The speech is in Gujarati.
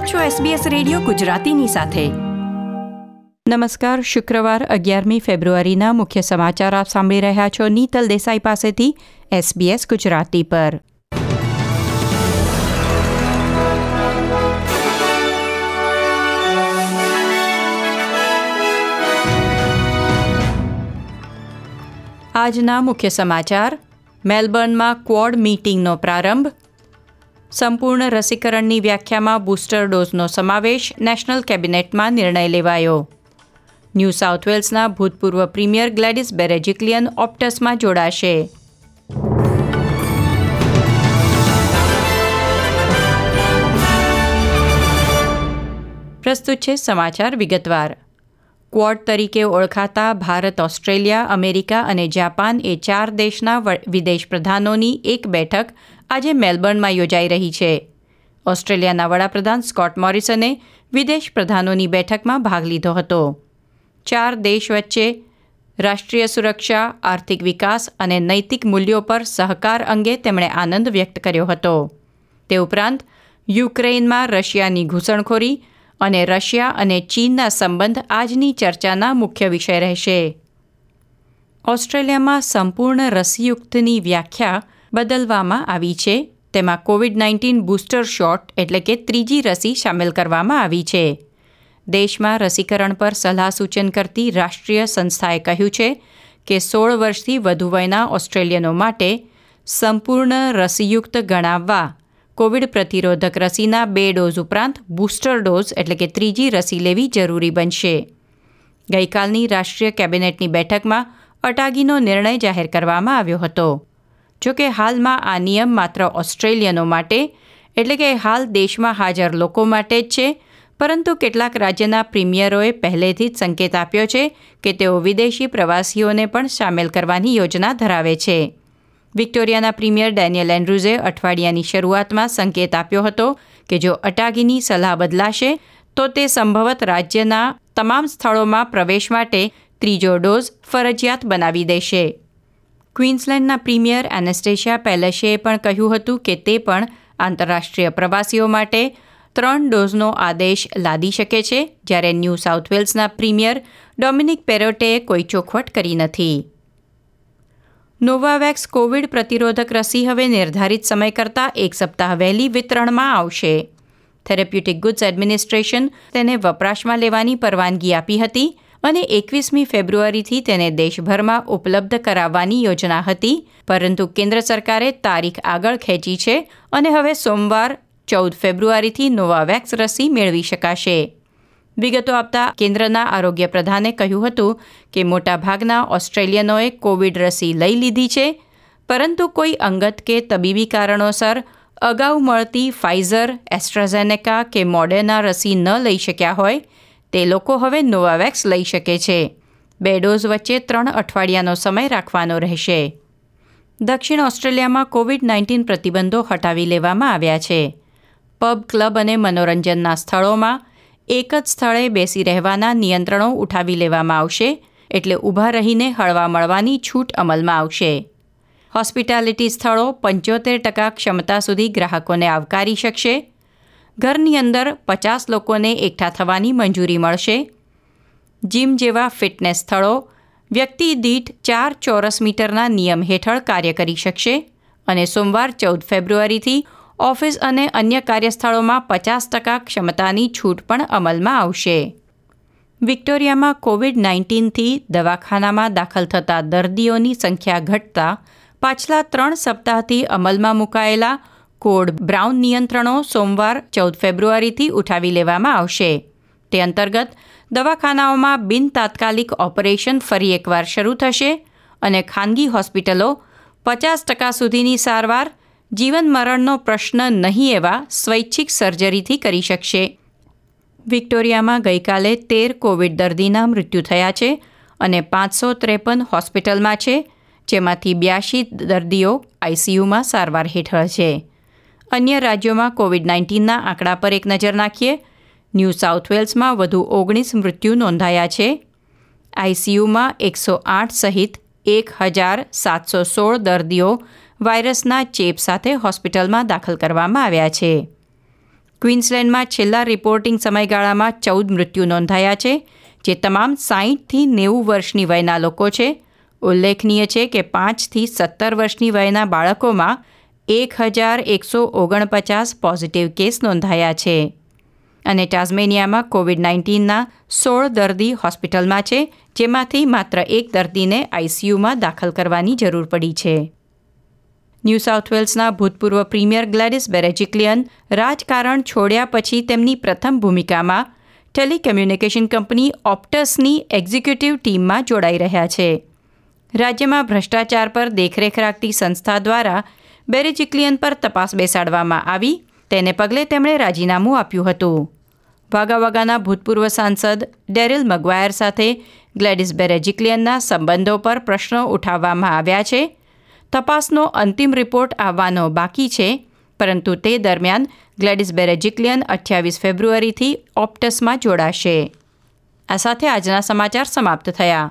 આપ છો SBS રેડિયો ગુજરાતીની સાથે. નમસ્કાર, શુક્રવાર, અગિયારમી ફેબ્રુઆરીના મુખ્ય સમાચાર આપ સાંભળી રહ્યા છો નીતલ દેસાઈ પાસેથી SBS ગુજરાતી પર. આજના મુખ્ય સમાચાર, મેલબર્નમાં ક્વોડ મીટિંગનો પ્રારંભ સંપૂર્ણ રસીકરણની વ્યાખ્યામાં બૂસ્ટર ડોઝનો સમાવેશ નેશનલ કેબિનેટમાં નિર્ણય લેવાયો. ન્યૂ સાઉથ વેલ્સના ભૂતપૂર્વ પ્રીમિયર ગ્લેડિસ બેરેજિકલિયન ઓપ્ટસમાં જોડાશે. પ્રસ્તુત છે સમાચાર વિગતવાર. ક્વોડ તરીકે ઓળખાતા ભારત, ઓસ્ટ્રેલિયા, અમેરિકા અને જાપાન એ ચાર દેશના વિદેશ પ્રધાનોની એક બેઠક આજે મેલબર્નમાં યોજાઈ રહી છે. ઓસ્ટ્રેલિયાના વડાપ્રધાન સ્કોટ મોરિસને વિદેશ પ્રધાનોની બેઠકમાં ભાગ લીધો હતો. ચાર દેશ વચ્ચે રાષ્ટ્રીય સુરક્ષા, આર્થિક વિકાસ અને નૈતિક મૂલ્યો પર સહકાર અંગે તેમણે આનંદ વ્યક્ત કર્યો હતો. તે ઉપરાંત, યુક્રેઇનમાં રશિયાની ઘૂસણખોરી અને રશિયા અને ચીનના સંબંધ આજની ચર્ચાના મુખ્ય વિષય રહેશે. ઓસ્ટ્રેલિયામાં સંપૂર્ણ રસીયુક્તની વ્યાખ્યા બદલવામાં આવી છે. તેમાં કોવિડ નાઇન્ટીન બૂસ્ટર શોટ એટલે કે ત્રીજી રસી સામેલ કરવામાં આવી છે. દેશમાં રસીકરણ પર સલાહ સૂચન કરતી રાષ્ટ્રીય સંસ્થાએ કહ્યું છે કે સોળ વર્ષથી વધુ વયના ઓસ્ટ્રેલિયનો માટે સંપૂર્ણ રસીયુક્ત ગણાવવા કોવિડ પ્રતિરોધક રસીના બે ડોઝ ઉપરાંત બૂસ્ટર ડોઝ એટલે કે ત્રીજી રસી લેવી જરૂરી બનશે. ગઈકાલની રાષ્ટ્રીય કેબિનેટની બેઠકમાં અટાગીનો નિર્ણય જાહેર કરવામાં આવ્યો હતો. જોકે હાલમાં આ નિયમ માત્ર ઓસ્ટ્રેલિયનો માટે, એટલે કે હાલ દેશમાં હાજર લોકો માટે જ છે, પરંતુ કેટલાક રાજ્યના પ્રીમિયરોએ પહેલેથી જ સંકેત આપ્યો છે કે તેઓ વિદેશી પ્રવાસીઓને પણ સામેલ કરવાની યોજના ધરાવે છે. વિક્ટોરિયાના પ્રીમિયર ડેનિયલ એન્ડ્રુઝે અઠવાડિયાની શરૂઆતમાં સંકેત આપ્યો હતો કે જો અટાગીની સલાહ બદલાશે, તો તે સંભવત રાજ્યના તમામ સ્થળોમાં પ્રવેશ માટે ત્રીજો ડોઝ ફરજિયાત બનાવી દેશે. ક્વીન્સલેન્ડના પ્રીમિયર એનેસ્ટેશિયા પેલેશેએ પણ કહ્યું હતું કે તે પણ આંતરરાષ્ટ્રીય પ્રવાસીઓ માટે ત્રણ ડોઝનો આદેશ લાદી શકે છે, જ્યારે ન્યૂ સાઉથ વેલ્સના પ્રીમિયર ડોમિનિક પેરોટેએ કોઈ ચોખવટ કરી નથી. નોવાવેક્સ કોવિડ પ્રતિરોધક રસી હવે નિર્ધારિત સમય કરતાં એક સપ્તાહ વહેલી વિતરણમાં આવશે. થેરેપ્યુટિક ગુડ્સ એડમિનિસ્ટ્રેશન તેને વપરાશમાં લેવાની પરવાનગી આપી હતી અને એકવીસમી ફેબ્રુઆરીથી તેને દેશભરમાં ઉપલબ્ધ કરાવવાની યોજના હતી. પરંતુ કેન્દ્ર સરકારે તારીખ આગળ ખેંચી છે અને હવે સોમવાર, ચૌદ ફેબ્રુઆરીથી નોવાવેક્સ રસી મેળવી શકાશે. વિગતો આપતા કેન્દ્રના આરોગ્ય પ્રધાને કહ્યું હતું કે મોટાભાગના ઓસ્ટ્રેલિયનોએ કોવિડ રસી લઈ લીધી છે, પરંતુ કોઈ અંગત કે તબીબી કારણોસર અગાઉ મળતી ફાઇઝર, એસ્ટ્રાઝેનેકા કે મોડેના રસી ન લઈ શક્યા હોય તે લોકો હવે નોવાવેક્સ લઈ શકે છે. બે ડોઝ વચ્ચે ત્રણ અઠવાડિયાનો સમય રાખવાનો રહેશે. દક્ષિણ ઓસ્ટ્રેલિયામાં કોવિડ નાઇન્ટીન પ્રતિબંધો હટાવી લેવામાં આવ્યા છે. પબ ક્લબ અને મનોરંજનના સ્થળોમાં એક જ સ્થળે બેસી રહેવાના નિયંત્રણો ઉઠાવી લેવામાં આવશે, એટલે ઊભા રહીને હળવા મળવાની છૂટ અમલમાં આવશે. હોસ્પિટાલિટી સ્થળો પંચોતેર ટકા ક્ષમતા સુધી ગ્રાહકોને આવકારી શકશે ઘરની અંદર પચાસ લોકોને એકઠા થવાની મંજૂરી મળશે. જીમ જેવા ફિટનેસ સ્થળો, વ્યક્તિ દીઠ ચાર ચોરસ મીટરના નિયમ હેઠળ કાર્ય કરી શકશે અને સોમવાર ચૌદ ફેબ્રુઆરીથી ઓફિસ અને અન્ય કાર્યસ્થળોમાં પચાસ ટકા ક્ષમતાની છૂટ પણ અમલમાં આવશે. વિક્ટોરિયામાં કોવિડ નાઇન્ટીનથી દવાખાનામાં દાખલ થતા દર્દીઓની સંખ્યા ઘટતા પાછલા ત્રણ સપ્તાહથી અમલમાં મુકાયેલા કોડ બ્રાઉન નિયંત્રણો સોમવાર, ચૌદ ફેબ્રુઆરીથી ઉઠાવી લેવામાં આવશે. તે અંતર્ગત, દવાખાનાઓમાં બિન તાત્કાલિક ઓપરેશન ફરી એકવાર શરૂ થશે અને ખાનગી હોસ્પિટલો પચાસ ટકા સુધીની સારવાર, જીવન મરણનો પ્રશ્ન નહીં એવા સ્વૈચ્છિક સર્જરીથી કરી શકશે. વિક્ટોરિયામાં ગઈકાલે તેર કોવિડ દર્દીના મૃત્યુ થયા છે અને પાંચસો ત્રેપન હોસ્પિટલમાં છે, જેમાંથી બ્યાસી દર્દીઓ આઈસીયુમાં સારવાર હેઠળ છે. અન્ય રાજ્યોમાં કોવિડ નાઇન્ટીનના આંકડા પર એક નજર નાખીએ. ન્યૂ સાઉથ વેલ્સમાં વધુ ઓગણીસ મૃત્યુ નોંધાયા છે. આઈસીયુમાં એકસો આઠ સહિત એક હજાર સાતસો સોળ દર્દીઓ વાયરસના ચેપ સાથે હોસ્પિટલમાં દાખલ કરવામાં આવ્યા છે. ક્વિન્સલેન્ડમાં છેલ્લા રિપોર્ટિંગ સમયગાળામાં ચૌદ મૃત્યુ નોંધાયા છે, જે તમામ સાહીઠથી નેવું વર્ષની વયના લોકો છે. ઉલ્લેખનીય છે કે પાંચથી સત્તર વર્ષની વયના બાળકોમાં એક હજાર એકસો ઓગણપચાસ પોઝિટિવ કેસ નોંધાયા છે. અને ટાઝમેનિયામાં કોવિડ નાઇન્ટીનના સોળ દર્દી હોસ્પિટલમાં છે, જેમાંથી માત્ર એક દર્દીને આઈસીયુમાં દાખલ કરવાની જરૂર પડી છે. ન્યૂ સાઉથ વેલ્સના ભૂતપૂર્વ પ્રીમિયર ગ્લેડિસ બેરેજિક્લિયન રાજકારણ છોડ્યા પછી તેમની પ્રથમ ભૂમિકામાં ટેલિકમ્યુનિકેશન કંપની ઓપ્ટસની એક્ઝિક્યુટિવ ટીમમાં જોડાઈ રહ્યા છે. રાજ્યમાં ભ્રષ્ટાચાર પર દેખરેખ રાખતી સંસ્થા દ્વારા બેરેજિક્લિયન પર તપાસ બેસાડવામાં આવી. તેને પગલે તેમણે રાજીનામું આપ્યું હતું. વાગાવાગાના ભૂતપૂર્વ સાંસદ ડેરિલ મગવાયર સાથે ગ્લેડિસ બેરેજિક્લિયનના સંબંધો પર પ્રશ્નો ઉઠાવવામાં આવ્યા છે. તપાસનો અંતિમ રિપોર્ટ આવવાનો બાકી છે, પરંતુ તે દરમિયાન ગ્લેડિસ બેરેજિક્લિયન અઠ્યાવીસ ફેબ્રુઆરીથી ઓપ્ટસમાં જોડાશે. આ સાથે આજના સમાચાર સમાપ્ત થયા.